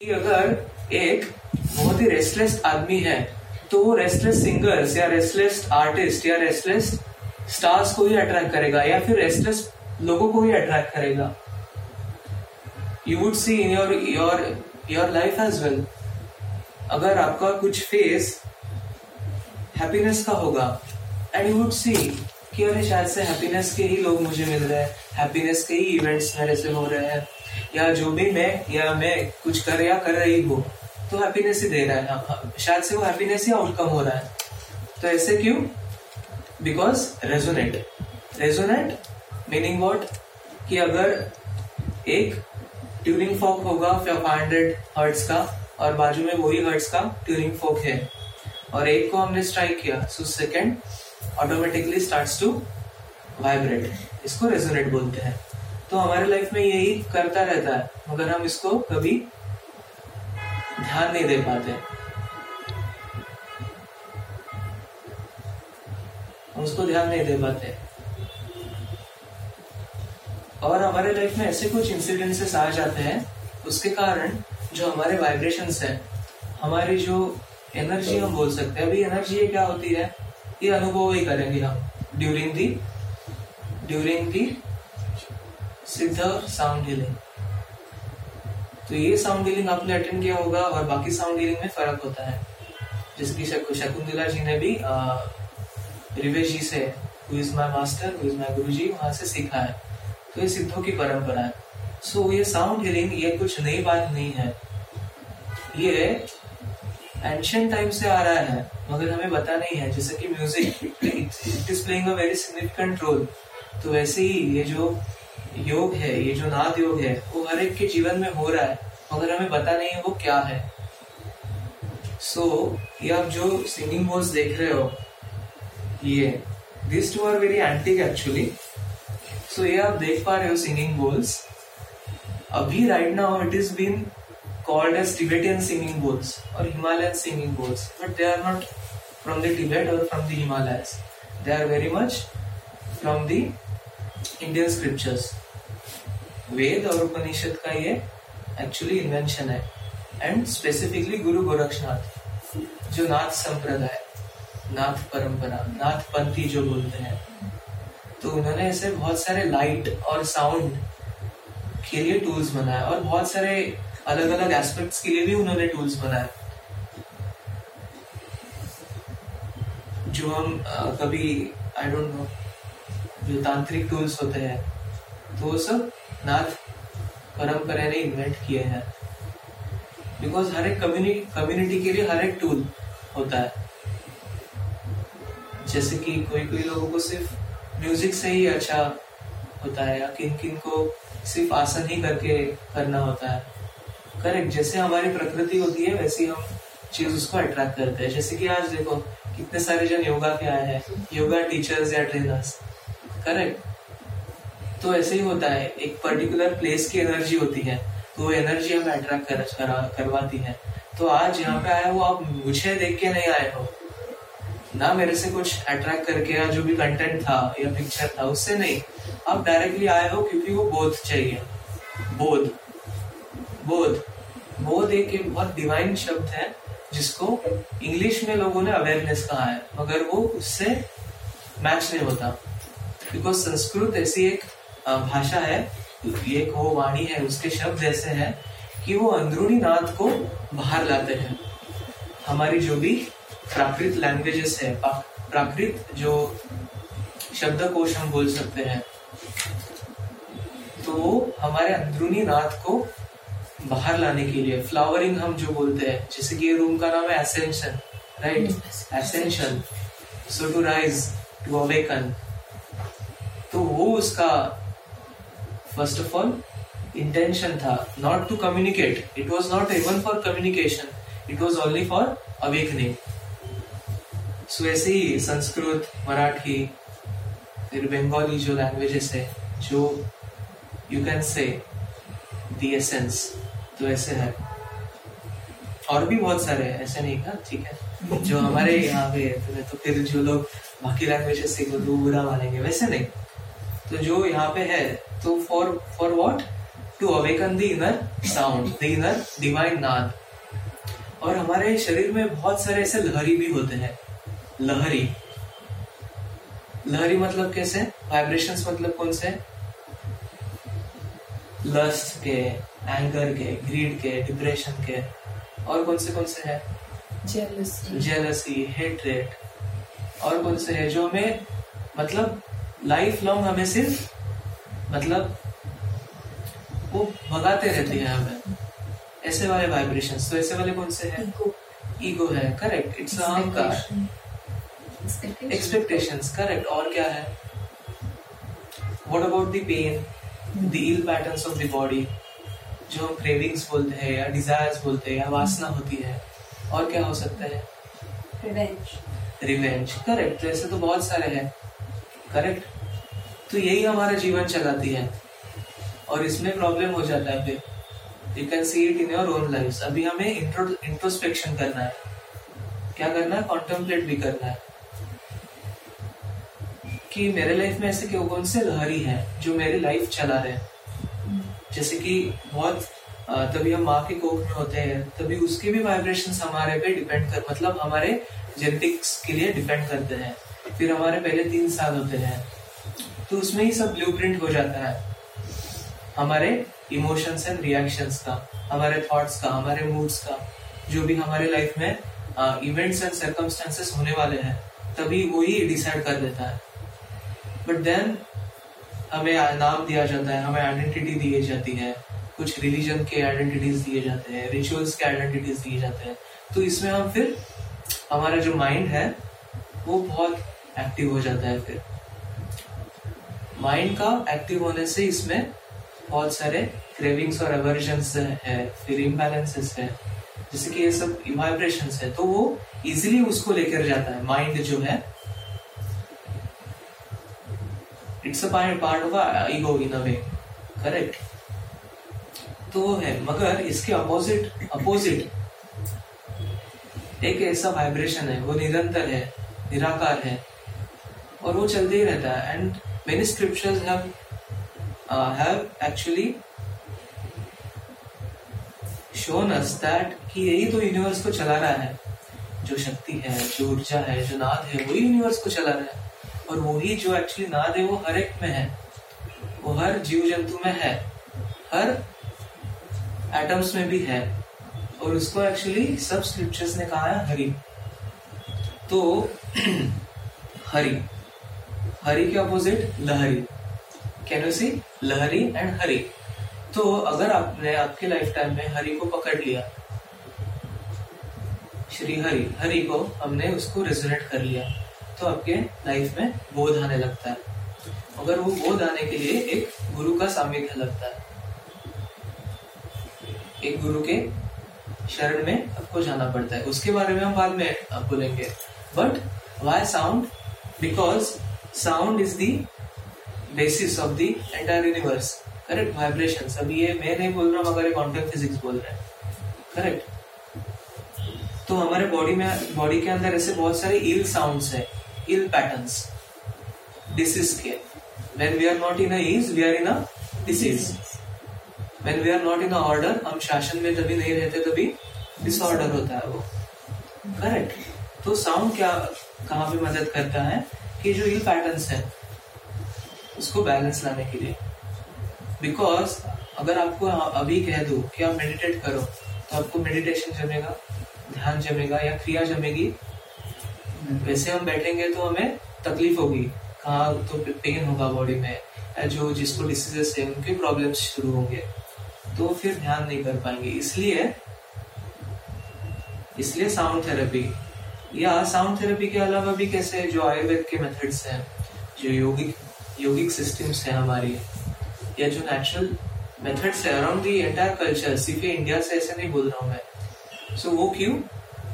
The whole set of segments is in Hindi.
अगर एक बहुत ही रेस्टलेस आदमी है तो वो रेस्टलेस सिंगर्स या रेस्टलेस आर्टिस्ट या रेस्टलेस स्टार्स को ही अट्रैक्ट करेगा या फिर रेस्टलेस लोगों को ही अट्रैक्ट करेगा। You would see in your your your life as well अगर आपका कुछ फेस हैप्पीनेस का होगा एंड यू वुड सी कि अरे शायद से हैप्पीनेस के ही लोग मुझे मिल रहे हैं हैप्पीनेस के ही इवेंट्स मेरे से हो रहे हैं। या जो भी मैं या मैं कुछ कर या कर रही हूँ तो हैप्पीनेस ही दे रहा है। हाँ, हाँ, शायद से वो हैप्पीनेस ही आउटकम हो रहा है। तो ऐसे क्यों? Because resonate resonate meaning what कि अगर एक ट्यूनिंग फॉक होगा फाइव हंड्रेड हर्ट्स का और बाजू में वही हर्ट्स का ट्यूनिंग फॉक है और एक को हमने स्ट्राइक किया so second automatically start to vibrate इसको रेजोनेट बोलते हैं। तो हमारे लाइफ में यही करता रहता है, मगर हम इसको कभी ध्यान नहीं दे पाते। हम उसको ध्यान नहीं दे पाते। और हमारे लाइफ में ऐसे कुछ इंसिडेंसेस आ जाते हैं, उसके कारण जो हमारे वाइब्रेशंस है, हमारी जो एनर्जी हम बोल सकते हैं, अभी एनर्जी क्या होती है? ये अनुभव ही करेंगे हम। ड्यूरिंग दी ड्यूरिंग दी सिद्ध साउंड हीलिंग तो ये साउंड हीलिंग आपने अटेंड किया होगा और बाकी साउंड हीलिंग में फ़र्क होता है। जिसकी शकुंतला जी ने भी रिवेश जी से who is my master who is my guru ji वहाँ से सीखा है। तो ये सिद्धों की परंपरा है। सो so, ये साउंड हीलिंग ये कुछ नई बात नहीं है। ये एंशियंट टाइम से आ रहा है मगर हमें पता नहीं है। जैसे कि music it is playing a very significant role तो वैसे ही ये जो योग है ये जो नाद योग है वो हर एक के जीवन में हो रहा है मगर हमें पता नहीं है वो क्या है। सो so, ये आप जो सिंगिंग बोल्स देख रहे हो ये this two are very antique actually so ये आप देख पा रहे हो सिंगिंग बोल्स अभी right now it is been called as Tibetan singing bowls और Himalaya singing bowls but they are not from the Tibet और from the Himalaya they are very much from the Indian scriptures Veda और उपनिषद का ये एक्चुअली इन्वेंशन है। एंड स्पेसिफिकली गुरु गोरक्षनाथ, जो नाथ संप्रदाय, नाथ परंपरा, नाथ पंथी जो बोलते हैं तो उन्होंने ऐसे बहुत सारे लाइट और साउंड के लिए टूल्स बनाए और बहुत सारे अलग अलग एस्पेक्ट्स के लिए भी उन्होंने टूल्स बनाए। जो हम कभी आई डोंट नो जो तांत्रिक टूल्स होते हैं तो वो सब नाथ परंपरा ने इन्वेंट किए हैं। बिकॉज़ हर एक कम्युनिटी कम्युनिटी के लिए हर एक टूल होता है। जैसे कि कोई कोई लोगों को सिर्फ़ म्यूज़िक से ही अच्छा होता है, या किन किन को सिर्फ़ आसन ही करके करना होता है। करेक्ट जैसे हमारी प्रकृति होती है, वैसे हम चीज़ उसको अट्रैक्ट करते हैं। जैसे कि आज देखो, कितने सारे जन योगा के आए हैं योगा टीचर्स या ट्रेनर्स करेक्ट तो ऐसे ही होता है एक पर्टिकुलर प्लेस की एनर्जी होती है तो वो एनर्जी हमें अट्रैक्ट कर, कर, करवाती है। तो आज यहाँ पे आए हो आप मुझे देख के नहीं आए हो। ना मेरे से कुछ अट्रैक्ट करके या जो भी कंटेंट था या पिक्चर था उससे नहीं। आप डायरेक्टली आए हो क्योंकि वो बोध चाहिए। बोध। बोध। बोध एक बहुत डिवाइन शब्द है जिसको इंग्लिश में लोगों ने अवेयरनेस कहा है। मगर वो उससे मैच नहीं होता। बिकॉज़ संस्कृत ऐसी एक भाषा है एक वो वाणी है, उसके शब्द ऐसे हैं कि वो अंदरूनी नाद को बाहर लाते हैं। हमारी जो भी प्राकृत लैंग्वेजेस है प्राकृत जो शब्दकोश हम बोल सकते हैं तो वो हमारे अंदरूनी नाद को बाहर लाने के लिए फ्लावरिंग हम जो बोलते हैं, जैसे कि ये रूम का नाम है ascension right ascension so to rise to awaken तो वो उसका फ़र्स्ट ऑफ़ ऑल इंटेंशन था not to communicate it was not even for communication it was only for awakening so ऐसे ही संस्कृत मराठी फिर बंगाली जो लैंग्वेजेस है जो you can say the essence तो ऐसे है। और भी बहुत सारे हैं ऐसे नहीं का ठीक है। जो हमारे यहाँ पे तो, तो फिर जो लोग बाकी लैंग्वेजेस सीखो तो बुरा मानेंगे वैसे नहीं। तो जो यहाँ पे है तो for for what to awaken the inner sound the inner divine nada और हमारे शरीर में बहुत सारे ऐसे लहरी भी होते हैं। लहरी। लहरी मतलब कैसे? वाइब्रेशंस मतलब कौन से? लस्ट के एंगर के ग्रीड के डिप्रेशन के। और कौन से कौन से है? जेलसी हेट्रेट और कौन से है जो हमें मतलब लाइफ लॉन्ग हमें सिर्फ़ मतलब वो भगाते रहती है हमें। ऐसे वाले वाइब्रेशन तो ऐसे वाले कौन से हैं? ईगो है correct it's ahankara. Expectations correct और क्या है? What about the pain the ill patterns of the body जो हम क्रेविंग्स बोलते हैं या डिजायर्स बोलते हैं या वासना होती है और क्या हो सकता है? रिवेंज रिवेंज करेक्ट तो ऐसे तो बहुत सारे हैं। करेक्ट तो यही हमारा जीवन चलाती है। और इसमें प्रॉब्लम हो जाता है फिर। You can see it in your own life अभी हमें इंट्रोस्पेक्शन करना है। क्या करना है? कॉन्टेम्पलेट भी करना है। कि मेरे लाइफ में ऐसे क्यों कौन से लहरी है जो मेरी लाइफ चला रहे जैसे कि बहुत तभी हम माँ के कोख में होते हैं, तभी उसके भी वाइब्रेशन हमारे पे डिपेंड कर मतलब हमारे जेनेटिक्स के लिए डिपेंड करते हैं। फिर हमारे पहले तीन साल होते हैं। तो उसमें ही सब ब्लू हो जाता है। हमारे इमोशंस एंड रिएक्शंस का, हमारे थॉट्स का, हमारे मूड्स का, जो भी हमारे लाइफ में इवेंट्स एंड सर्कमस्टेंसेस होने वाले हैं, तभी वो ही डिसाइड कर देता है। बट देन हमें नाम दिया जाता है, हमें आइडेंटिटी दी जाती है, कुछ रिलीजन के आइडेंटिटीज दिए जाते हैं रिचुअल्स के आइडेंटिटीज दिए जाते हैं। तो इसमें हम फिर, हमारा जो माइंड है, वो बहुत एक्टिव हो जाता है फिर। माइंड का एक्टिव होने से इसमें बहुत सारे क्रेविंग्स और एवर्जन है फिर इम्बेलेंसेस है जैसे कि ये सब वाइब्रेशन है तो वो इजिली उसको लेकर जाता है माइंड जो है। It's a part of ego in a way correct तो वो है, मगर इसके अपोजिट अपोजिट एक ऐसा वाइब्रेशन है, वो निरंतर है, निराकार है, और वो चलते ही रहता है and many scriptures have have actually shown us that कि यही तो यूनिवर्स को चला रहा है। जो शक्ति है, जो ऊर्जा है, जो नाद है, वही यूनिवर्स को चला रहा है। और वही जो एक्चुअली नाद है, वो हर एक में है। वो हर जीव जंतु में है। हर एटम्स में भी है। और उसको एक्चुअली सब स्क्रिप्चर्स ने कहा है हरि। तो हरि। हरि के opposite Lahiri. Can you see lahari and Hari. तो अगर आपने आपके लाइफ टाइम में हरी को पकड़ लिया, श्री हरि हरि को हमने उसको रेजोनेट कर लिया तो आपके लाइफ में बोध आने लगता है। अगर वो बोध आने के लिए एक गुरु का सामिध्य लगता है, एक गुरु के शरण में आपको जाना पड़ता है। उसके बारे में हम बाद में बोलेंगे but why sound because sound is the basis of the entire universe correct vibration अभी ये मैं नहीं बोल रहा हूँ मगर क्वांटम फिजिक्स बोल रहे हैं। करेक्ट तो हमारे बॉडी में बॉडी के अंदर ऐसे बहुत सारे इल साउंड्स है इल पैटर्न्स डिसीज के। When we are not in a ease, we are in a disease. When we are not in a order, हम शासन में जब नहीं रहते, तभी डिसऑर्डर होता है वो। करेक्ट तो साउंड क्या, कहाँ पे मदद करता है? कि जो ये पैटर्न्स है, उसको बैलेंस लाने के लिए। बिकॉज़ अगर आपको अभी कह दो कि आप मेडिटेट करो तो आपको मेडिटेशन जमेगा, ध्यान जमेगा या क्रिया जमेगी। वैसे हम बैठेंगे तो हमें तकलीफ़ होगी, कहाँ तो पेन होगा बॉडी में जो जिसको डिसीजेस है, उनके प्रॉब्लम्स शुरू होंगे। तो फिर ध्यान नहीं कर पाएँगे। इसलिए इसलिए साउंड थेरेपी या साउंड थेरेपी के अलावा भी कैसे जो आयुर्वेद के मेथड्स हैं जो योगिक योगिक सिस्टम्स हैं हमारी या जो नेचुरल मेथड्स है अराउंड दी एंटायर कल्चर सिर्फ़ इंडिया से ऐसे नहीं बोल रहा हूँ मैं। सो so, वो क्यों?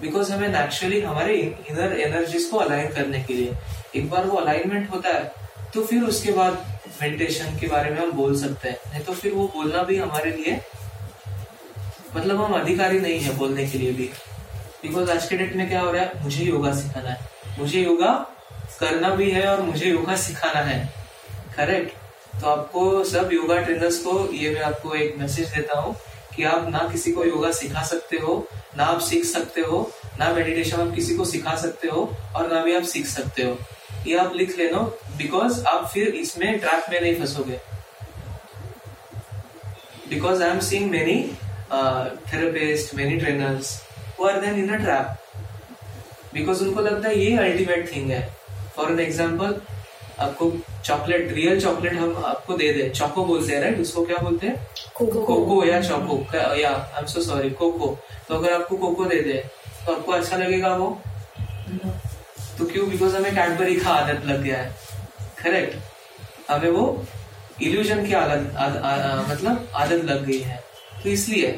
बिकॉज़ हमें नेचुरली हमारे इनर एनर्जीज को अलाइन करने के लिए एक बार वो अलाइनमेंट होता है तो फिर उसके बाद मेडिटेशन के बारे में हम बोल सकते हैं। नहीं तो फिर वो बोलना भी हमारे लिए मतलब हम अधिकारी नहीं है बोलने के लिए भी। बिकॉज़ आज के डेट में क्या हो रहा है? मुझे योगा सिखाना है। मुझे योगा करना भी है और मुझे योगा सिखाना है। करेक्ट तो आपको सब योगा ट्रेनर्स को ये मैं आपको एक मैसेज देता हूँ कि आप ना किसी को योगा सिखा सकते हो, ना आप सीख सकते हो, ना मेडिटेशन आप किसी को सिखा सकते हो और ना भी आप सीख सकते हो। ये आप लिख लेना बिकॉज़ आप फिर इसमें ट्रैप में नहीं फंसोगे। Because I am seeing many therapist many trainers who then in a trap because उनको लगता है ये अल्टीमेट थिंग है। फॉर एन एग्ज़ाम्पल आपको चॉकलेट रियल चॉकलेट हम आपको दे दे। चौको बोलते हैं राइट उसको क्या बोलते हैं? कोको या चौको या I am so sorry cocoa तो अगर आपको कोको दे दे तो आपको अच्छा लगेगा वो? तो क्यों? बिकॉज़ हमें कैडबरी का आदत लग गया है। करेक्ट हमें वो इल्यूजन की आदत आद, आ, मतलब आदत लग गई है। तो इसलिए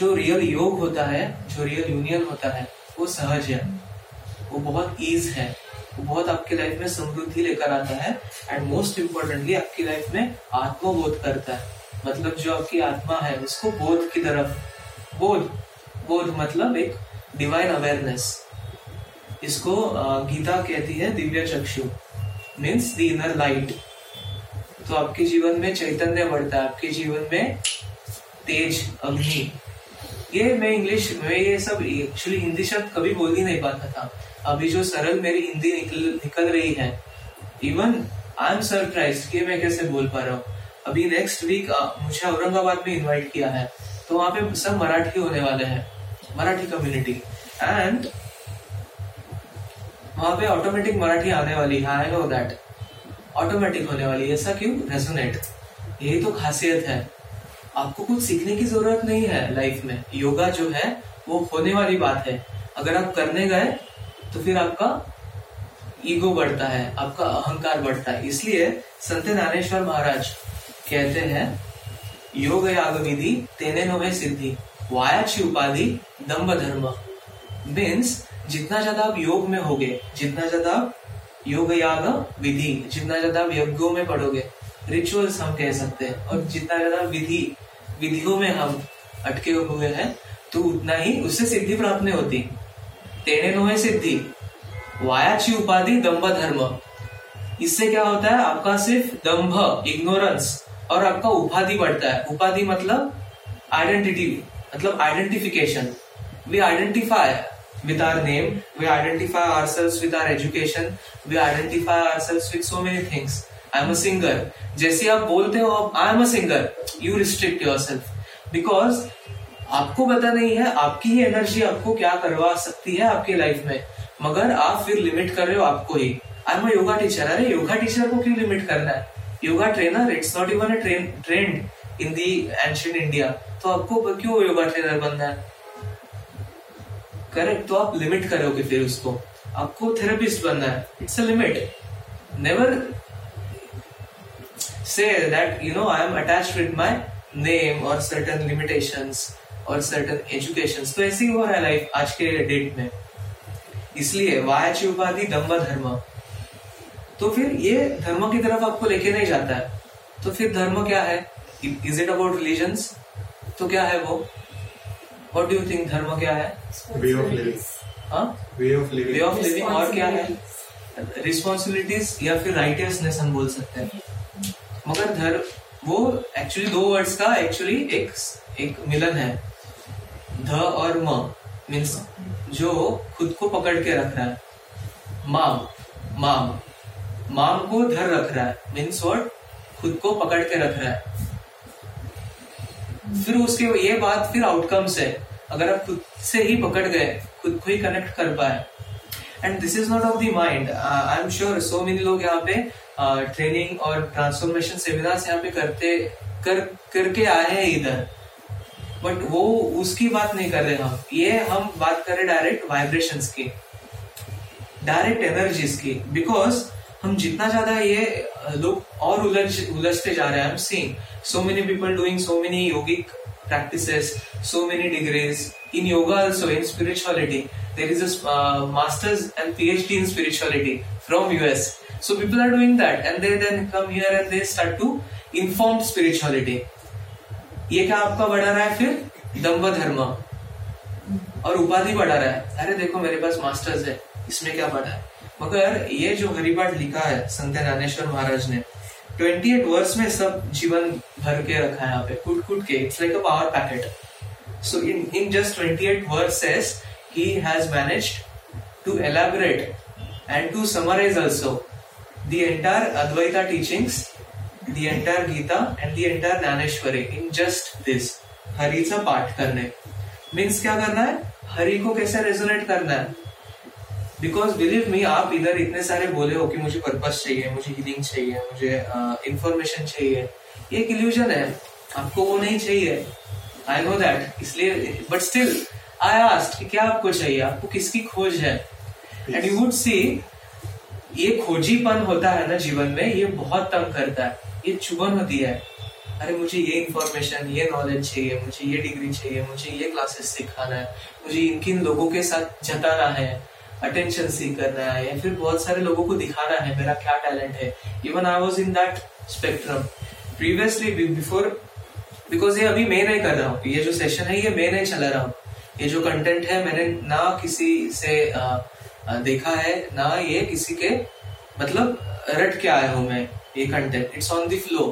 जो रियल योग होता है, जो रियल यूनियन होता है, वो सहज है। वो बहुत ईज है। वो बहुत आपकी लाइफ में समृद्धि लेकर आता है एंड मोस्ट इम्पोर्टेंटली आपकी लाइफ में आत्मबोध करता है। मतलब जो आपकी आत्मा है, उसको बोध की तरफ़। बोध बोध मतलब एक डिवाइन अवेयरनेस इसको गीता कहती है दिव्य चक्षु मीन्स द इनर लाइट तो आपके जीवन में चैतन्य बढ़ता है, आपके जीवन में तेज अग्नि। ये मैं इंग्लिश में ये सब एक्चुअली हिंदी शब्द कभी बोल ही नहीं पाता था। अभी जो सरल मेरी हिंदी निकल निकल रही है। इवन आई एम सरप्राइज़ कि मैं कैसे बोल पा रहा हूँ। अभी नेक्स्ट वीक मुझे औरंगाबाद में इनवाइट किया है। तो वहाँ पे सब मराठी होने वाले हैं। मराठी कम्युनिटी एंड वहाँ पे ऑटोमेटिक मराठी आने वाली है। आई नो दैट ऑटोमेटिक होने वाली ऐसा क्यों? रेजोनेट यही तो खासियत है। आपको कुछ सीखने की ज़रूरत नहीं है लाइफ में। योगा जो है, वो होने वाली बात है। अगर आप करने गए तो फिर आपका ईगो बढ़ता है, आपका अहंकार बढ़ता है। इसलिए संत ज्ञानेश्वर महाराज कहते हैं, योग याग विधि तेने नोहे सिद्धि, वायाची उपाधि दम्भ धर्म। मीन्स जितना ज़्यादा आप योग में होगे, जितना ज़्यादा आप योग याग विधि, जितना ज़्यादा आप यज्ञों में पढ़ोगे रिचुअल्स हम कह सकते हैं। और जितना ज़्यादा विधि, विधियों में हम अटके हुए हैं तो उतना ही उससे सिद्धि प्राप्त नहीं होती। तेने नो सिद्धि, वायाची उपाधि दम्भ धर्म। इससे क्या होता है? आपका सिर्फ़ दम्भ इग्नोरेंस और आपका उपाधि बढ़ता है। उपाधि मतलब आइडेंटिटी मतलब identification we identify with our name, we identify ourselves with our education, we identify ourselves with so many things I am a singer जैसे आप बोलते हो I am a singer you restrict yourself because आपको पता नहीं है, आपकी ही एनर्जी आपको क्या करवा सकती है आपकी लाइफ में. मगर आप फिर लिमिट कर रहे हो आपको ही. आई एम योगा टीचर अरे योगा टीचर को क्यों लिमिट करना है? Yoga trainer it's not even a trend in the ancient India तो आपको क्यों योगा ट्रेनर बनना है? करेक्ट तो आप लिमिट करोगे फिर उसको. आपको थेरेपिस्ट बनना है. It's a limit never say that you know I am attach with my name और सर्टन लिमिटेशंस और सर्टन एजुकेशन तो ऐसे ही हो रहा है लाइफ आज के डेट में। इसलिए वायाची उपाधि दम्ब धर्म। तो फिर ये धर्म की तरफ़ आपको लेके नहीं जाता है। तो फिर धर्म क्या है? इज़ इट अबाउट रिलीजन तो क्या है वो? वॉट डू यू थिंक धर्म क्या है? वे ऑफ़ लिविंग और क्या है? रिस्पॉन्सिबिलिटीज या फिर राइटियसनेस हम बोल सकते हैं। मगर धर्म वो एक्चुअली दो वर्ड्स का एक्चुअली एक एक मिलन है। ध और म मीन्स जो खुद को पकड़ के रख रहा है। माम माम माम को धर रख रहा है मीन्स वर्ड खुद को पकड़ के रख रहा है। फिर उसके ये बात फिर आउटकम्स है। अगर आप खुद से ही पकड़ गए, खुद को ही कनेक्ट कर पाए and this is not of the mind I am sure so many लोग यहाँ पे ट्रेनिंग uh, और ट्रांसफॉर्मेशन सेमिनार यहाँ पे करते कर करके आए हैं इधर। बट वो उसकी बात नहीं कर रहे हम। ये हम बात कर रहे डायरेक्ट वाइब्रेशंस की डायरेक्ट एनर्जीज की। बिकॉज़ हम जितना ज़्यादा ये लोग और उलझ उलझते जा रहे हैं seeing so many people doing so many yogic practices so many degrees in yoga also in spirituality there is a uh, masters and phd in spirituality from us so people are doing that and they then come here and they start to inform spirituality ये क्या आपका बढ़ा रहा है फिर दम्भ धर्म और उपाधि बढ़ा रहा है अरे देखो मेरे पास मास्टर्स है इसमें क्या बढ़ा है मगर ये जो हरिपाठ लिखा है संत ज्ञानेश्वर महाराज ने ट्वेंटी एट वर्स में सब जीवन भर के रखा है यहाँ पे, कुट कुट के it's like a power packet so in in just twenty eight verse has manage to elaborate and to summarize also the entire Advaita teachings the entire Gita and the entire Dnyaneshwari in just this Hari path करने मीन्स क्या करना है हरी को कैसे रेजोनेट करना है बिकॉज़ बिलीव मी आप इधर इतने सारे बोले हो कि मुझे पर्पस चाहिए मुझे हीलिंग चाहिए मुझे इंफॉर्मेशन uh, चाहिए ये एक इल्यूजन है। आपको वो नहीं चाहिए। आई नो दैट इसलिए बट स्टिल आई आस्ट कि क्या आपको चाहिए? आपको किसकी खोज है? एंड यू वुड सी ये खोजीपन होता है ना जीवन में ये बहुत तंग करता है। ये चुभन होती है। अरे मुझे ये इंफॉर्मेशन ये नॉलेज चाहिए मुझे ये डिग्री चाहिए मुझे ये क्लासेस सिखाना है मुझे इन किन लोगों के साथ जताना है। अटेंशन सी करना है या फिर बहुत सारे लोगों को दिखाना है मेरा क्या टैलेंट है। Even I was in that spectrum previously before because ये अभी मैं नहीं कर रहा हूँ ये जो सेशन है ये मैं नहीं चला रहा हूँ। ये जो कंटेंट है मैंने ना किसी से आ, आ, देखा है ना ये किसी के मतलब रट के आया हूँ मैं ये content it's on the flow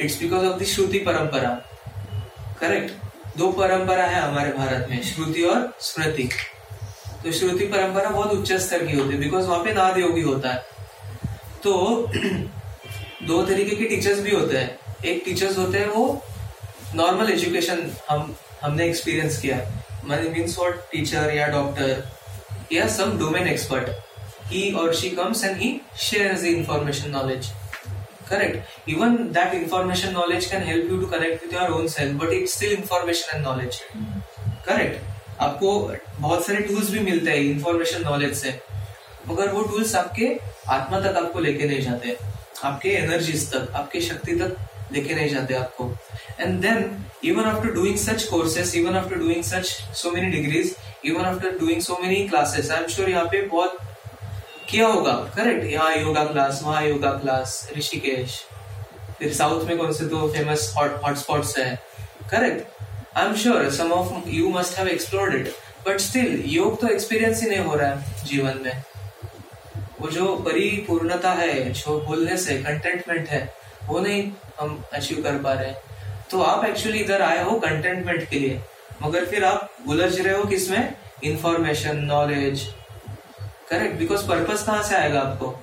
it's because of the Shruti parampara correct दो परंपरा है हमारे भारत में श्रुति और स्मृति तो श्रुति परंपरा बहुत उच्च स्तर की होती है बिकॉज़ वहाँ पे नाद योगी होता है। तो दो तरीके के टीचर्स भी होते हैं। एक टीचर्स होते हैं वो नॉर्मल एजुकेशन हम हमने एक्सपीरियंस किया मनी मीन्स वॉट टीचर या डॉक्टर या सम डोमेन एक्सपर्ट ही और she comes and he share the information knowledge correct even that information knowledge can help you to connect with your own self but it's still information and knowledge correct आपको बहुत सारे टूल्स भी मिलते हैं इंफॉर्मेशन नॉलेज से। मगर वो टूल्स आपके आत्मा तक आपको लेके नहीं जाते। आपके एनर्जीज तक, आपके शक्ति तक लेके नहीं जाते आपको। And then, even after doing such courses, even after doing such so many degrees, even after doing so many classes, i'm sure यहाँ पे बहुत किया होगा। करेक्ट यहाँ योगा क्लास वहाँ योगा क्लास ऋषिकेश। फिर साउथ में कौन से तो फ़ेमस हॉटस्पॉट्स है? Correct I am sure some of you must have explored it but still yoga तो एक्सपीरियंस ही नहीं हो रहा है जीवन में। वो जो परिपूर्णता है, जो बोलने से कंटेंटमेंट है, वो नहीं हम अचीव कर पा रहे तो आप एक्चुअली इधर आए हो कंटेंटमेंट के लिए, मगर फिर आप उलझ रहे हो किसमें? Information knowledge correct because purpose कहाँ से आएगा आपको?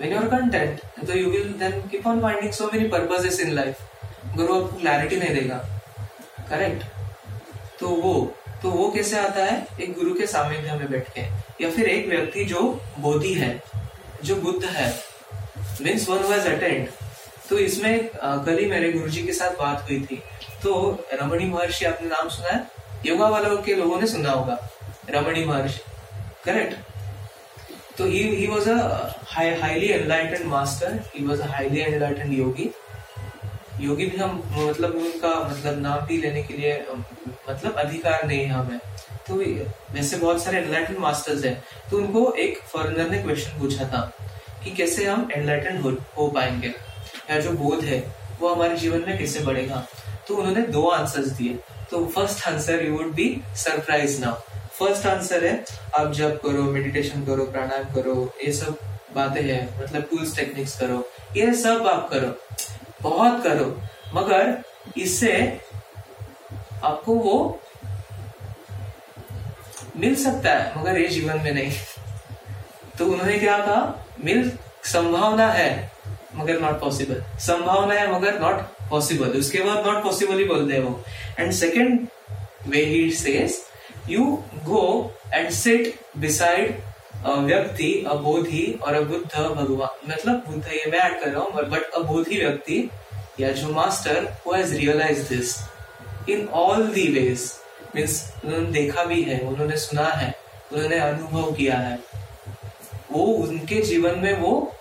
वेन यूर कंटेंट तो you will then keep on finding so many purposes in life मगर वो आपको क्लैरिटी नहीं देगा। करेक्ट तो वो तो वो कैसे आता है? एक गुरु के सामने में बैठ के। या फिर एक व्यक्ति जो बोधि है, जो बुद्ध है। मीन्स वन वॉज़ अटेंड तो इसमें कल ही मेरे गुरु जी के साथ बात हुई थी। तो रमणी महर्षि, आपने नाम सुना है? योगा वालों के लोगों ने सुना होगा। रमणी महर्षि। करेक्ट तो he was a highly enlightened master he was a highly enlightened yogi yogi भी हम मतलब उनका मतलब नाम भी लेने के लिए मतलब अधिकार नहीं है हमें। तो वैसे बहुत सारे एनलाइटेंड मास्टर्स हैं तो उनको एक फॉरनर ने क्वेश्चन पूछा था कि कैसे हम एनलाइटेंड हो, हो पाएँगे? या जो बोध है वो हमारे जीवन में कैसे बढ़ेगा? तो उन्होंने दो आंसर्स दिए। तो first answer you would be surprise now first answer है आप जब करो मेडिटेशन करो प्राणायाम करो ये सब बातें हैं मतलब टूल्स टेक्निक्स करो ये सब आप करो। बहुत करो, मगर इससे आपको वो मिल सकता है, मगर ये जीवन में नहीं। तो उन्होंने क्या कहा? मिल संभावना है, मगर नॉट पॉसिबल संभावना है, मगर नॉट पॉसिबल उसके बाद नॉट पॉसिबल ही बोलते हैं वो। And second way he says you go and sit beside व्यक्ति अबोधि और अबुद्ध भगवान। मतलब बुद्ध, ये मैं ऐड कर रहा हूँ बट अबोधि व्यक्ति या जो master who has realize this in all the ways means उन्होंने देखा भी है, उन्होंने सुना है, उन्होंने अनुभव किया है, वो उनके जीवन में वो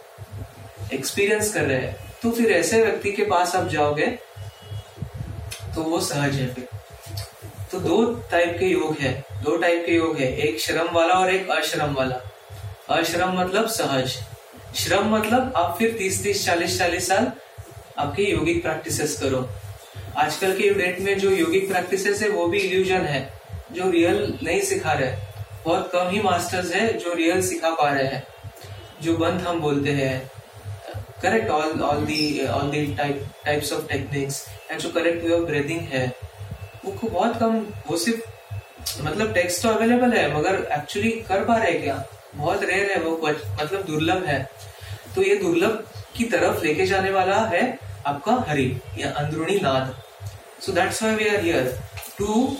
एक्सपीरियंस कर रहे हैं। तो फिर ऐसे व्यक्ति के पास आप जाओगे तो वो सहज है फिर। तो दो टाइप के योग है, दो टाइप के योग है, एक श्रम वाला और एक अश्रम वाला। अश्रम मतलब सहज। श्रम मतलब आप फिर तीस तीस चालीस चालीस साल आपके योगिक प्रैक्टिसेस करो। आजकल के डेट में जो योगिक प्रैक्टिसेस है, वो भी इल्यूजन है, जो रियल नहीं सिखा रहे। बहुत कम ही मास्टर्स है जो रियल सिखा पा रहे हैं, जो बंद हम बोलते हैं। Correct all all the all the type types of techniques and जो करेक्ट वे ऑफ़ ब्रीदिंग है, वो बहुत कम, वो सिर्फ़ मतलब टेक्स्ट तो अवेलेबल है, मगर एक्चुअली कर पा रहे क्या? बहुत रेयर है वो मतलब दुर्लभ है। तो ये दुर्लभ की तरफ़ लेके जाने वाला है आपका हरि, या अंदरूनी नाद। So that's why we are here to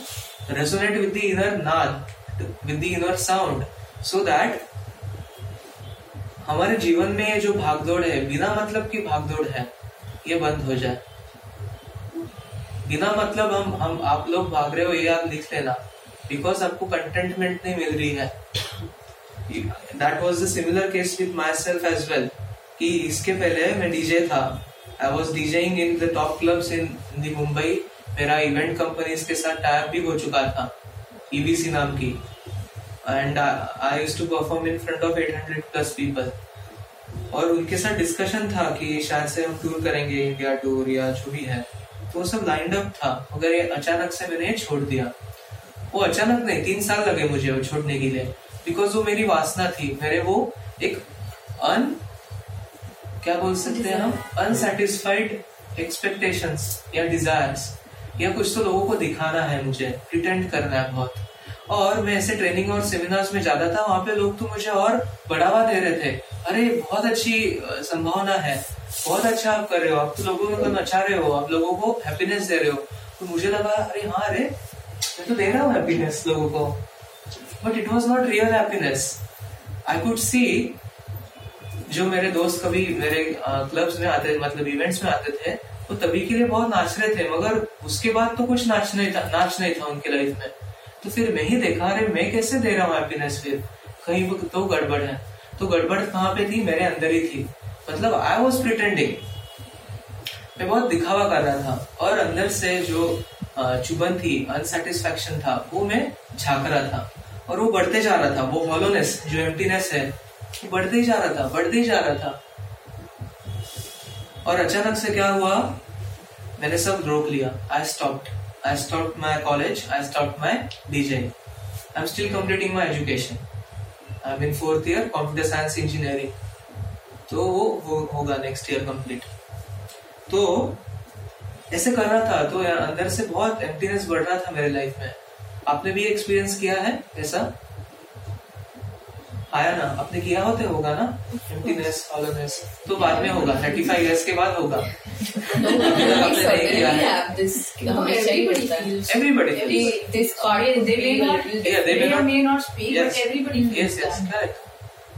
resonate with the inner nada with the inner sound so that हमारे जीवन में ये जो भागदौड़ है, बिना मतलब की भागदौड़ है, ये बंद हो जाए। बिना मतलब हम हम आप लोग भाग रहे हो, ये आप लिख लेना बिकॉज़ आपको कंटेंटमेंट नहीं मिल रही है। That was the similar case with myself as well कि इसके पहले मैं डीजे था. I was DJing in the top clubs in the Mumbai मेरा इवेंट कंपनीज़ के साथ टाइप भी हो चुका था. ईबीसी e नाम की. And I use to perform in front of 800 plus people और उनके साथ डिस्कशन था कि शायद से हम टूर करेंगे इंडिया टूर या जो भी है. तो सब लाइंड अप था. मगर ये अचानक से मैंने छोड़ दिया. वो अचानक नहीं, तीन साल लगे मुझे वो छोड़ने के लिए. बिकॉज़ वो मेरी वासना थी मेरे वो एक अन क्या बोल सकते हैं हम? अनसेटिस्फाइड एक्सपेक्टेशंस या डिजायर्स या कुछ तो लोगों को दिखाना है मुझे प्रिटेंड करना है बहुत। और मैं ऐसे ट्रेनिंग और सेमिनार्स में जाता था वहाँ पे लोग तो मुझे और बढ़ावा दे रहे थे। अरे बहुत अच्छी संभावना है बहुत अच्छा आप कर रहे हो आप तो लोगों को नचा रहे हो आप लोगों को हैप्पीनेस दे रहे हो। तो मुझे लगा अरे हाँ अरे मैं तो दे रहा हूँ हैप्पीनेस लोगों को। But it was not real happiness I could see जो मेरे दोस्त कभी मेरे क्लब्स में आते मतलब इवेंट्स में आते थे, वो तभी के लिए बहुत नाच रहे थे, मगर उसके बाद तो कुछ नाच नहीं था, नाच नहीं था उनकी लाइफ में। तो फिर मैं ही देखा, अरे, मैं कैसे दे रहा हूँ हैप्पीनेस फिर? कहीं वो तो गड़बड़ है। तो गड़बड़ कहाँ पे थी? मेरे अंदर ही थी। मतलब आई वॉज़ प्रिटेंडिंग मैं बहुत दिखावा कर रहा था, और अंदर से जो चुबन थी अनसेटिस्फेक्शन था, वो मैं झाक रहा था। और वो बढ़ते जा रहा था वो हॉलोनेस जो एम्प्टीनेस है वो बढ़ते ही जा रहा था बढ़ते ही जा रहा था और अचानक से क्या हुआ मैंने सब रोक लिया I stopped I stopped my college. I stopped my DJ. I'm still completing my education. I'm in fourth year computer science engineering. तो वो हो, होगा नेक्स्ट ईयर कंप्लीट तो ऐसे कर रहा था तो अंदर से बहुत एम्प्टीनेस बढ़ रहा था मेरे लाइफ में आपने भी एक्सपीरियंस किया है ऐसा? आया ना? आपने किया होते होगा ना? एम्प्टीनेस हॉलोनेस तो बाद में होगा थर्टी फाइव ईयर्स के बाद होगा।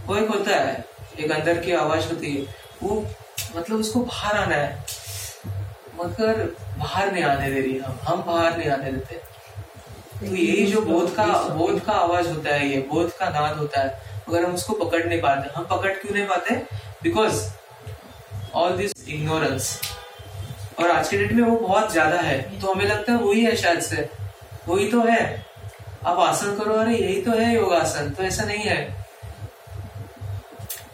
वो एक होता है एक अंदर की आवाज़ होती है। वो मतलब उसको बाहर आना है। मगर बाहर नहीं आने दे रही हम हम बाहर नहीं आने देते। तो यही जो बोध का बोध का आवाज़ होता है, ये बोध का नाद होता है, अगर हम उसको पकड़ नहीं पाते, हम पकड़ क्यों नहीं पाते? बिकॉज़ ऑल दिस इग्नोरेंस और आज के डेट में वो बहुत ज़्यादा है तो हमें लगता है वही है शायद से। वही तो है। आप आसन करो, अरे यही तो है योगासन तो ऐसा नहीं है।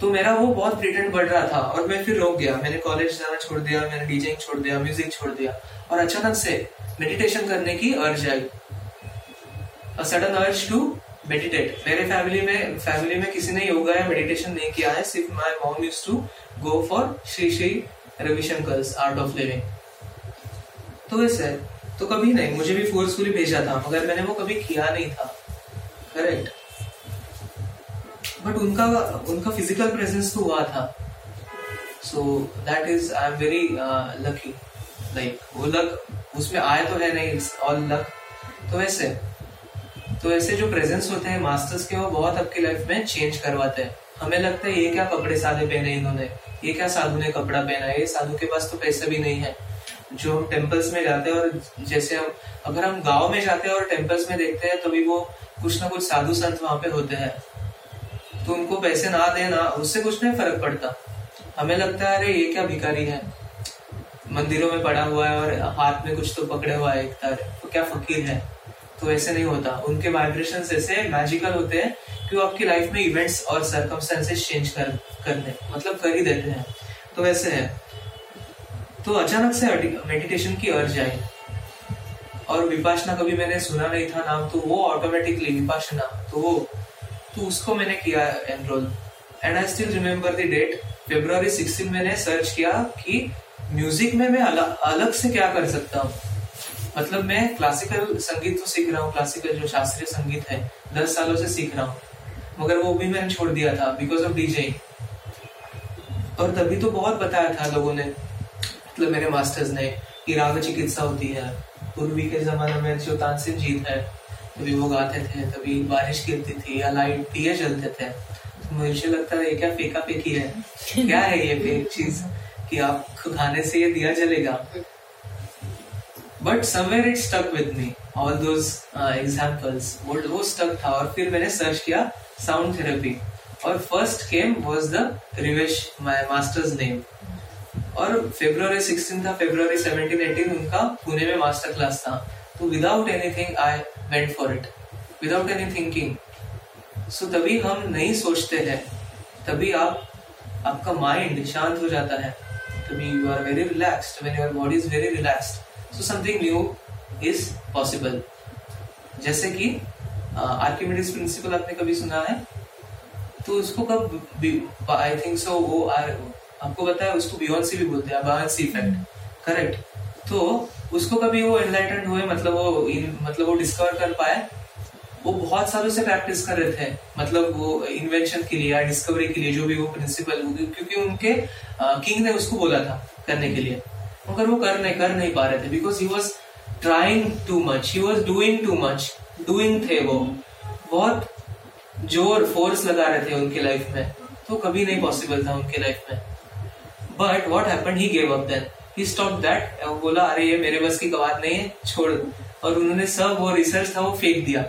तो मेरा वो बहुत प्रिटेंड बढ़ रहा था, और मैं फिर रोक गया। मैंने कॉलेज जाना छोड़ दिया, मैंने डीजिंग छोड़ दिया म्यूज़िक छोड़ दिया। और अचानक से मेडिटेशन करने की अर्ज़ आई। सडन अर्ज़ टू मेडिटेट मेरे फैमिली में फैमिली में किसी ने योगा या मेडिटेशन नहीं किया है, सिर्फ़ my mom use to go for Shri Shri Ravi Shankar Art of Living तो वैसे तो कभी नहीं, मुझे भी फोर्सफुली भेजा था, मगर मैंने वो कभी किया नहीं था। करेक्ट बट उनका उनका फ़िज़िकल प्रेजेंस तो हुआ था। So that is I am very lucky like वो लक उसमें आया तो है नहीं ऑल लक तो वैसे तो ऐसे जो प्रेजेंस होते हैं मास्टर्स के, वो बहुत आपकी लाइफ में चेंज करवाते हैं। हमें लगता है ये क्या कपड़े सादे पहने इन्होंने? ये क्या साधु ने कपड़ा पहना है? साधु के पास तो पैसे भी नहीं है। जो हम टेम्पल्स में जाते हैं और जैसे हम, अगर हम गाँव में जाते हैं और टेम्पल्स में देखते हैं, तभी वो कुछ ना कुछ साधु संत वहाँ पे होते हैं। तो उनको पैसे ना देना, उससे कुछ नहीं फ़र्क पड़ता। हमें लगता है, अरे, ये क्या भिखारी है? मंदिरों में पड़ा हुआ है और हाथ में कुछ तो पकड़े हुआ है एक तार। तो क्या फकीर है? तो ऐसे नहीं होता। उनके वाइब्रेशन ऐसे मैजिकल होते हैं कि वो आपकी लाइफ में इवेंट्स और सर्कमस्टेंसेस चेंज कर, करने मतलब कर ही देते हैं। तो वैसे है। तो अचानक से मेडिटेशन की अर्ज़ आई और विपाशना कभी मैंने सुना नहीं था नाम तो वो ऑटोमेटिकली विपाशना तो वो तो उसको मैंने किया enroll and I still remember the date February sixteen मैंने सर्च किया कि म्यूज़िक में मैं अलग अलग से क्या कर सकता हूँ। मतलब मैं क्लासिकल संगीत तो सीख रहा हूँ क्लासिकल जो शास्त्रीय संगीत है, दस सालों से सीख रहा हूँ। मगर वो भी मैंने छोड़ दिया था बिकॉज़ ऑफ़ डीजे और तभी तो बहुत बताया था लोगों ने मतलब मेरे मास्टर्स ने, कि राग चिकित्सा होती है। पूर्वी के जमाने में जो तानसेन जीत है तभी वो गाते थे, तभी बारिश गिरती थी या लाइट दिए जलते थे। तो मुझे लगता है, ये क्या फेंका फेंकी है? क्या है ये फेक चीज़ कि आप खाने से ये दिया जलेगा? But somewhere it stuck with me all those examples वो वो स्टक था और फिर मैंने सर्च किया साउंड थेरेपी और first came was the Rivesh my master's name और फेब्रुवरी 16 था फेब्रुवरी 17 18 उनका पुणे में मास्टर क्लास था. तो without anything I went for it without any thinking so तभी हम नहीं सोचते हैं. तभी आप, आपका माइंड शांत हो जाता है. तभी you are very relaxed when your body is very relaxed so something new is possible जैसे कि आर्किमिडीज प्रिंसिपल आपने कभी सुना है? तो उसको कब आई थिंक सो वो आर आपको बताया उसको बियॉन्सी भी बोलते हैं बायॉन्सी इफ़ेक्ट करेक्ट तो उसको कभी वो एनलाइटेंड हुए मतलब वो मतलब वो डिस्कवर कर पाए? वो बहुत सालों से प्रैक्टिस कर रहे थे मतलब वो इन्वेंशन के लिए या डिस्कवरी के लिए, जो भी वो प्रिंसिपल क्योंकि उनके किंग ने उसको बोला था करने के लिए. मगर वो कर नहीं कर नहीं पा रहे थे because he was trying too much he was doing too much doing थे वो। बहुत ज़ोर फोर्स लगा रहे थे उनके लाइफ में। तो कभी नहीं पॉसिबल था उनके लाइफ में। But what happen he gave up then he stop that बोला, अरे, ये मेरे बस की कवाद नहीं है, छोड़ और उन्होंने सब वो रिसर्च था, वो फेंक दिया।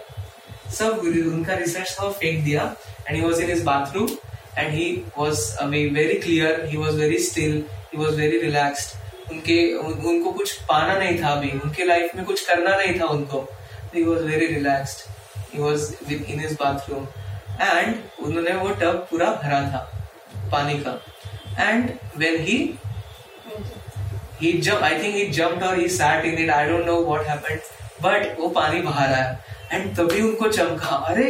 सब उनका रिसर्च था, वो फेंक दिया। And he was in his bathroom and he was very clear he was very still he was very relaxed उनके उन, उनको कुछ पाना नहीं था अभी उनके लाइफ में कुछ करना नहीं था उनको। He was very relaxed he was in his bathroom and उन्होंने वो टब पूरा भरा था पानी का। And when he he jumped i think he jumped or he sat in it i don't know what happened but वो पानी बाहर आया। एंड तभी उनको चमका अरे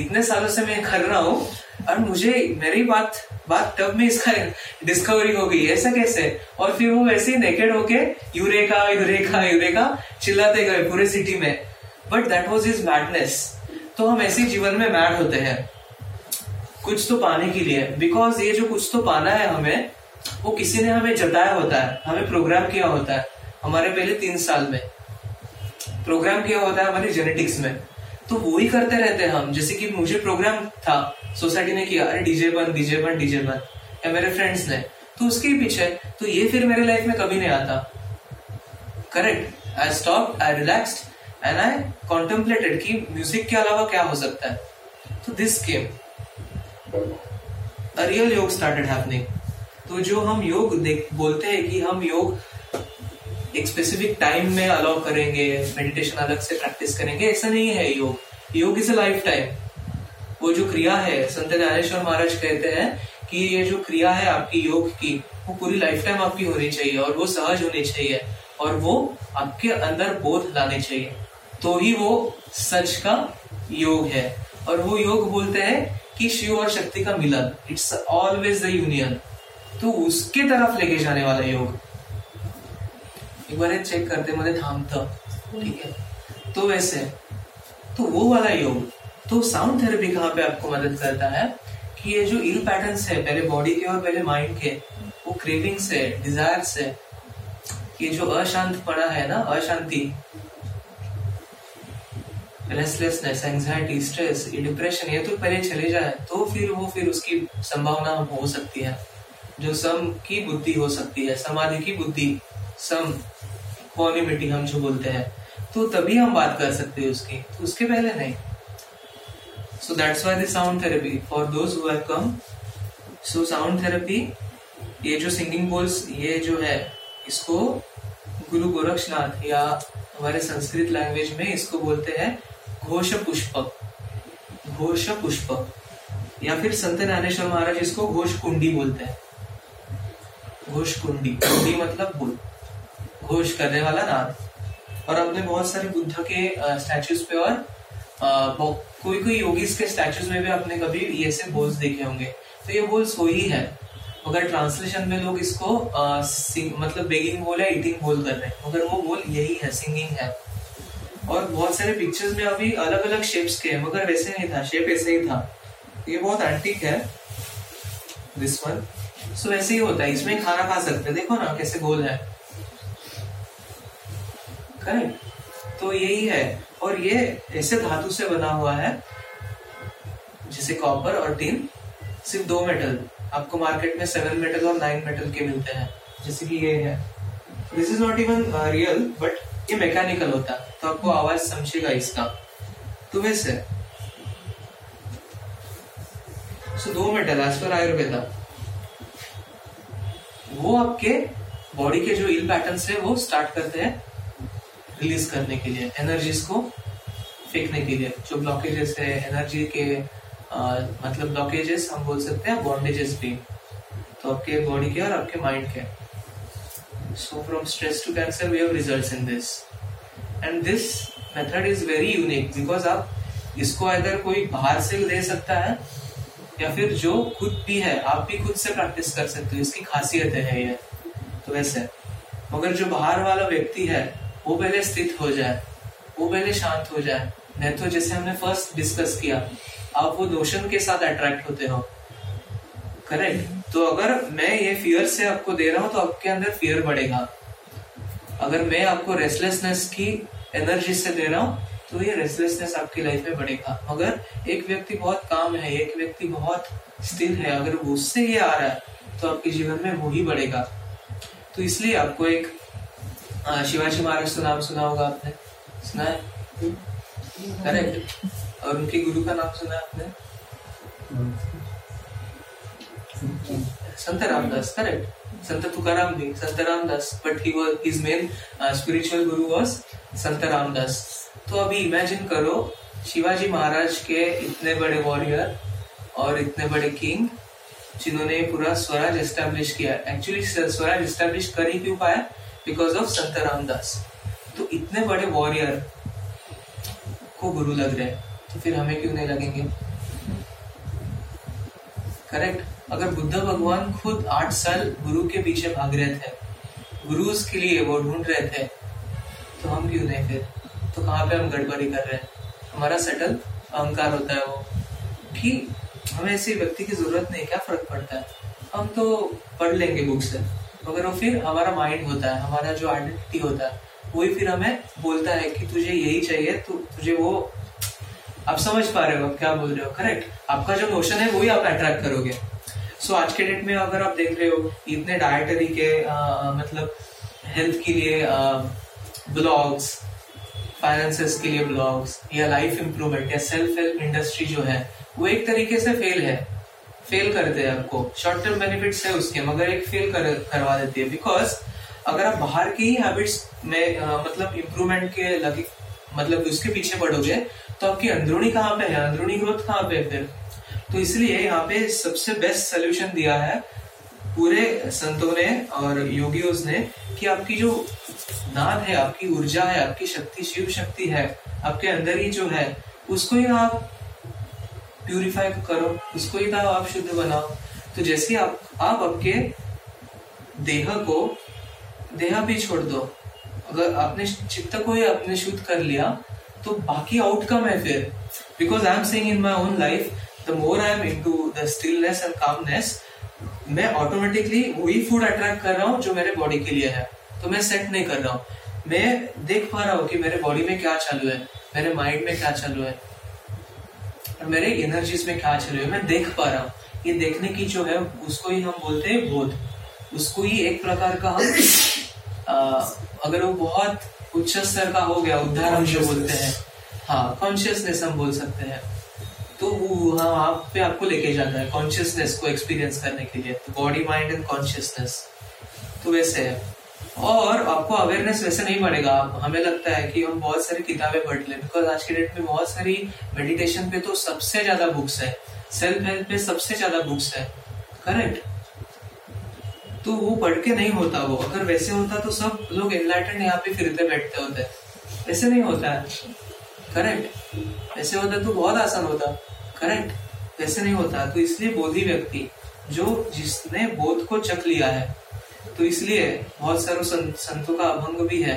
इतने सालों से मैं कर रहा हूँ और मुझे मेरी बात बात तब में इसका डिस्कवरी हो गई, ऐसा कैसे? और फिर वो वैसे ही नेकेड होके यूरेका यूरेका यूरेका चिल्लाते गए पूरे सिटी में। But that was is madness तो हम ऐसे जीवन में मैड होते हैं। कुछ तो पाने के लिए। बिकॉज़ ये जो कुछ तो पाना है हमें, वो किसी ने हमें जताया होता है। हमें प्रोग्राम किया होता है। हमारे पहले तीन साल में। प्रोग्राम किया होता है हमारे जेनेटिक्स में। तो वो ही करते रहते हैं हम। जैसे कि मुझे प्रोग्राम था सोसाइटी ने किया, अरे डीजे बन डीजे बन डीजे बन, या मेरे फ्रेंड्स ने। तो उसके पीछे तो ये फिर मेरे लाइफ में कभी नहीं आता। Correct I stop I relax and I contemplated कि म्यूज़िक के अलावा क्या हो सकता है। तो this came real yoga started happening तो जो हम योग देख, बोलते हैं कि हम योग एक स्पेसिफिक टाइम में अलाउ करेंगे मेडिटेशन अलग से प्रैक्टिस करेंगे, ऐसा नहीं है योग। योग इज़ अ लाइफ टाइम वो जो क्रिया है, संत ज्ञानेश्वर महाराज कहते हैं कि ये जो क्रिया है आपकी योग की, वो पूरी लाइफ टाइम आपकी होनी चाहिए और वो सहज होनी चाहिए और वो आपके अंदर बोध लाने चाहिए। तो ही वो सच का योग है। और वो योग बोलते हैं कि शिव और शक्ति का मिलन। इट्स ऑलवेज द यूनियन तो उसके तरफ़ लेके जाने वाला योग। एक बार चेक करते मध्ये थांबतं ठीक है। तो वैसे तो वो वाला योग तो साउंड थेरेपी कहाँ पे आपको मदद करता है? कि ये जो इल पैटर्न्स है, पहले बॉडी के और पहले माइंड के, वो क्रेविंग्स है डिजायर्स है ये जो अशांत पड़ा है ना, अशांति रेस्टलेसनेस एंजाइटी स्ट्रेस ये डिप्रेशन ये तो पहले चले जाए तो फिर वो फिर उसकी संभावना हो सकती है। जो सम की बुद्धि हो सकती है, समाधि की बुद्धि। सम क्वानिमिटी हम जो बोलते हैं तो तभी हम बात कर सकते हैं उसकी। तो उसके पहले नहीं। So that's why the sound therapy for those who come so sound therapy ये जो सिंगिंग बोल्स ये जो है, इसको गुरु गोरक्षनाथ या हमारे संस्कृत लैंग्वेज में इसको बोलते हैं घोष पुष्पक घोष पुष्पक या फिर संत ज्ञानेश्वर महाराज इसको घोष कुंडी बोलते हैं। घोष कुंडी। कुंडी मतलब बुल। घोष करने वाला नाद और अपने बहुत सारे बुद्ध के स्टैचूज पे और आ, कोई कोई योगीज के स्टैचूज में भी आपने कभी ये से बोल्स देखे होंगे। तो ये बोल्स वही है मगर ट्रांसलेशन में लोग इसको आ, मतलब बेगिंग बोल या ईटिंग बोल कर रहे हैं। मगर वो बोल यही है सिंगिंग है। और बहुत सारे पिक्चर्स में अभी अलग अलग शेप्स के हैं। मगर वैसे नहीं था शेप ऐसे ही था। ये बहुत एंटीक है दिस वन सो वैसे ही होता है। इसमें खाना खा सकते हैं। देखो ना कैसे गोल है। करेक्ट तो यही है। और ये ऐसे धातु से बना हुआ है, जैसे कॉपर और टिन सिर्फ़ दो मेटल आपको मार्केट में सेवन मेटल और नाइन मेटल के मिलते हैं, जैसे कि ये है। This is not even real but ये मैकेनिकल होता तो आपको आवाज़ समझेगा इसका। तो वैसे सो दो मेटल एज पर आयुर्वेदा वो आपके बॉडी के जो इल पैटर्न है, वो स्टार्ट करते हैं। रिलीज़ करने के लिए एनर्जीज को फेंकने के लिए। जो ब्लॉकेजेस है एनर्जी के आ, मतलब ब्लॉकेजेस हम बोल सकते हैं बॉन्डेजेस भी। तो आपके बॉडी के और आपके माइंड के। So from stress to cancer we have results in this and this method is very unique because आप इसको अगर कोई बाहर से ले सकता है या फिर जो खुद भी है आप भी खुद से प्रैक्टिस कर सकते हो। इसकी खासियत है ये। तो वैसे मगर जो बाहर वाला व्यक्ति है वो पहले स्थित हो जाए, वो पहले शांत हो जाए। नहीं तो जैसे हमने फ़र्स्ट डिस्कस किया, आप वो नोशन के साथ अट्रैक्ट होते हो। करेक्ट तो अगर मैं ये फियर से आपको दे रहा हूँ तो आपके अंदर फियर बढ़ेगा। अगर मैं आपको रेस्टलेसनेस की एनर्जी से दे रहा हूँ तो ये रेस्टलेसनेस आपकी लाइफ में बढ़ेगा। मगर एक व्यक्ति बहुत काम है, एक व्यक्ति बहुत स्थिर है, अगर उससे ये आ रहा है तो आपके जीवन में वो ही बढ़ेगा। तो इसलिए आपको एक शिवाजी महाराज का नाम सुना होगा आपने। सुना है? करेक्ट और उनके गुरु का नाम सुना है आपने? संत रामदास करेक्ट संत तुकाराम भी Sant Ramdas but he was his main spiritual guru was Sant Ramdas. तो अभी इमेजिन करो, शिवाजी महाराज के इतने बड़े वॉरियर और इतने बड़े किंग जिन्होंने पूरा स्वराज एस्टेब्लिश किया। एक्चुअली स्वराज एस्टेब्लिश कर ही क्यों पाया? बिकॉज़ ऑफ़ संत रामदास तो इतने बड़े वॉरियर को गुरु लग रहे हैं तो फिर हमें क्यों नहीं लगेंगे? करेक्ट अगर बुद्ध भगवान खुद आठ साल गुरु के पीछे भाग रहे थे गुरु के लिए वो ढूंढ रहे थे तो हम क्यों नहीं फिर? तो कहाँ पे हम गड़बड़ी कर रहे हैं? हमारा सेटल अहंकार होता है वो। कि हमें ऐसे व्यक्ति की ज़रूरत नहीं, क्या फ़र्क पड़ता है? हम तो पढ़ लेंगे बुक से। मगर वो फिर हमारा माइंड होता है हमारा जो आइडेंटिटी होता है वही फिर हमें बोलता है कि तुझे यही चाहिए तु, तुझे वो आप समझ पा रहे हो आप क्या बोल रहे हो करेक्ट आपका जो मोशन है वही आप अट्रैक्ट करोगे। सो so, आज के डेट में अगर आप देख रहे हो इतने डायटरी के आ, मतलब हेल्थ के लिए ब्लॉग्स फाइनेंसेस के लिए ब्लॉग्स या लाइफ इंप्रूवमेंट या सेल्फ हेल्प इंडस्ट्री जो है वो एक तरीके से फेल है। फेल करते हैं आपको। शॉर्ट टर्म बेनिफिट्स है उसके मगर एक फेल कर, करवा देती है। बिकॉज़ अगर आप बाहर की ही हैबिट्स में आ, मतलब इम्प्रूवमेंट के लगे मतलब उसके पीछे पड़ोगे तो आपकी अंदरूनी कहाँ पे है? अंदरूनी ग्रोथ कहाँ पे है फिर? तो इसलिए यहाँ पे सबसे बेस्ट सोल्यूशन दिया है पूरे संतों ने और योगियों ने कि आपकी जो नाद है आपकी ऊर्जा है आपकी शक्ति शिव शक्ति है आपके अंदर ही जो है उसको ही आप प्यूरिफाई करो, उसको ही आप शुद्ध बनाओ। तो जैसे आप आप आपके देह को, देह भी छोड़ दो। अगर आपने चित्त को ही आपने शुद्ध कर लिया तो बाकी आउटकम है फिर। Because I am saying in my own life the more I am into the stillness and calmness मैं ऑटोमेटिकली वही फ़ूड अट्रैक्ट कर रहा हूँ जो मेरे बॉडी के लिए है। तो मैं सेट नहीं कर रहा हूँ। मैं देख पा रहा हूँ कि मेरे बॉडी में क्या चालू है, मेरे माइंड में क्या चालू है। और मेरे एनर्जीज में क्या चल रही है मैं देख पा रहा हूँ। ये देखने की जो है उसको ही हम बोलते हैं बोध। उसको ही एक प्रकार का हम आ, अगर वो बहुत उच्च स्तर का हो गया उदाहरण जो बोलते हैं। हाँ कॉन्शियसनेस हम बोल सकते हैं। तो वो हाँ आप पे आपको लेके जाता है कॉन्शियसनेस को एक्सपीरियंस करने के लिए। तो बॉडी माइंड एंड कॉन्शियसनेस तो वैसे है। और आपको अवेयरनेस वैसे नहीं पड़ेगा हमें लगता है कि हम बहुत सारी किताबें पढ़ ले। बिकॉज़ आज के डेट में बहुत सारी मेडिटेशन पे तो सबसे ज़्यादा बुक्स है। सेल्फ हेल्प पे सबसे ज़्यादा बुक्स है। करेक्ट तो वो पढ़ के नहीं होता वो। अगर वैसे होता तो सब लोग इनलाइटेड यहाँ पे फिरते बैठते होते। ऐसे नहीं होता। है करेक्ट ऐसे होता तो बहुत आसान होता। करेक्ट वैसे नहीं होता। तो इसलिए बोधी व्यक्ति, जो जिसने बोध को चख लिया है तो इसलिए बहुत सारे संतों का अभंग भी है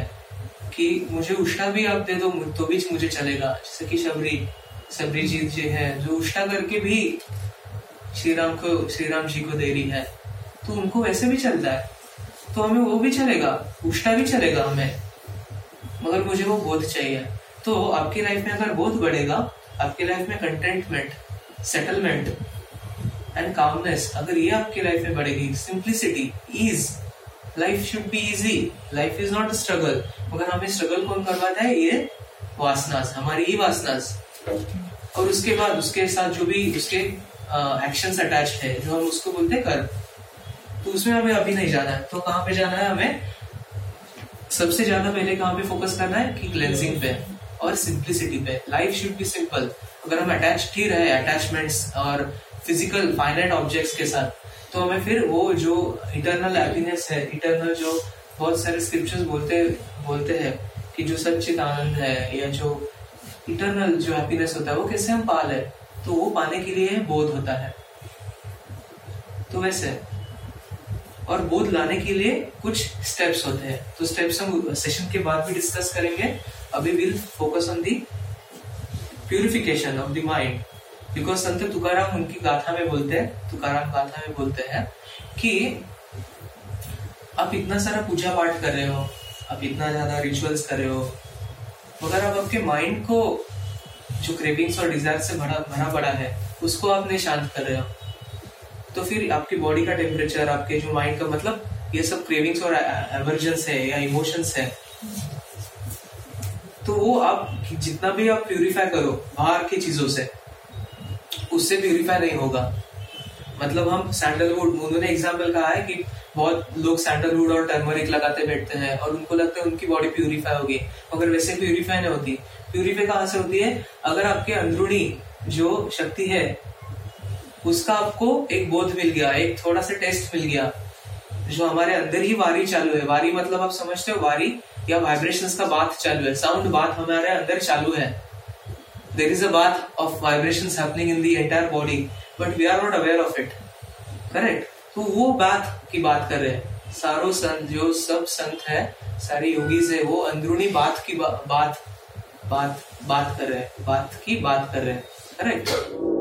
कि मुझे उष्टा भी आप दे दो तो भी मुझे चलेगा। जैसे कि शबरी शबरी जी जी है, जो उष्टा करके भी श्री राम को श्री राम जी को दे रही है तो उनको वैसे भी चलता है। तो हमें वो भी चलेगा उष्टा भी चलेगा हमें, मगर मुझे वो बोध चाहिए। तो आपकी लाइफ में अगर बोध बढ़ेगा, आपकी लाइफ में कंटेंटमेंट सेटलमेंट एंड कामनेस अगर ये आपकी लाइफ में बढ़ेगी simplicity ease life should be easy life is not struggle मगर हमें स्ट्रगल कौन करवाता है? ये वासनास, हमारी ही वासनास। और उसके बाद, उसके साथ जो भी उसके एक्शन अटैच है, जो हम उसको बोलते कर तो उसमें हमें अभी नहीं जाना है। तो कहाँ पे जाना है हमें? सबसे ज़्यादा पहले कहाँ पे फोकस करना है? कि क्लेंजिंग पे और सिंप्लिसिटी पे। लाइफ शुड बी सिंपल अगर हम अटैच ही रहे अटैचमेंट्स और फ़िज़िकल फाइनाइट ऑब्जेक्ट्स के साथ तो हमें फिर वो जो इटरनल हैप्पीनेस है इटरनल जो बहुत सारे स्क्रिप्चर्स बोलते बोलते हैं कि जो सचित आनंद है या जो इटरनल जो हैप्पीनेस होता है, वो कैसे हम पा ले तो वो पाने के लिए बोध होता है। तो वैसे, और बोध लाने के लिए कुछ स्टेप्स होते हैं। तो स्टेप्स हम सेशन के बाद भी डिस्कस करेंगे। अभी will focus on the purification of the mind because Sant Tukaram उनकी गाथा में बोलते हैं, तुकाराम गाथा में बोलते हैं कि आप इतना सारा पूजा पाठ कर रहे हो, आप इतना ज़्यादा रिचुअल्स कर रहे हो, मगर आप आपके माइंड को जो क्रेविंग्स और डिज़ायर से भरा भरा पड़ा है, उसको आप नहीं शांत कर रहे हो। तो फिर आपकी बॉडी का टेम्परेचर आपके जो माइंड का मतलब ये सब क्रेविंग्स और एवर्जन्स है या इमोशंस है तो वो आप जितना भी आप प्यूरिफाई करो बाहर की चीज़ों से उससे प्यूरिफाई नहीं होगा। मतलब हम सैंडलवुड उन्होंने एग्ज़ाम्पल कहा है कि बहुत लोग सैंडलवुड और टर्मरिक लगाते बैठते हैं और उनको लगता है उनकी बॉडी प्यूरिफाई होगी। मगर वैसे प्यूरिफाई नहीं होती। प्यूरिफाई कहाँ से होती है? अगर आपके अंदरूनी जो शक्ति है, उसका आपको एक बोध मिल गया, एक थोड़ा सा टेस्ट मिल गया, जो हमारे अंदर ही वारी चालू है। वारी मतलब आप समझते हो, वारी या वाइब्रेशंस का बात चालू है। साउंड बात हमारे अंदर चालू है। There is a bath of vibrations happening in the entire body but we are not aware of it correct तो वो बात की बात कर रहे हैं सारो संत जो सब संत है सारे योगी से वो अंदरूनी बात की बा, बात बात बात कर रहे हैं बात की बात कर रहे हैं करेक्ट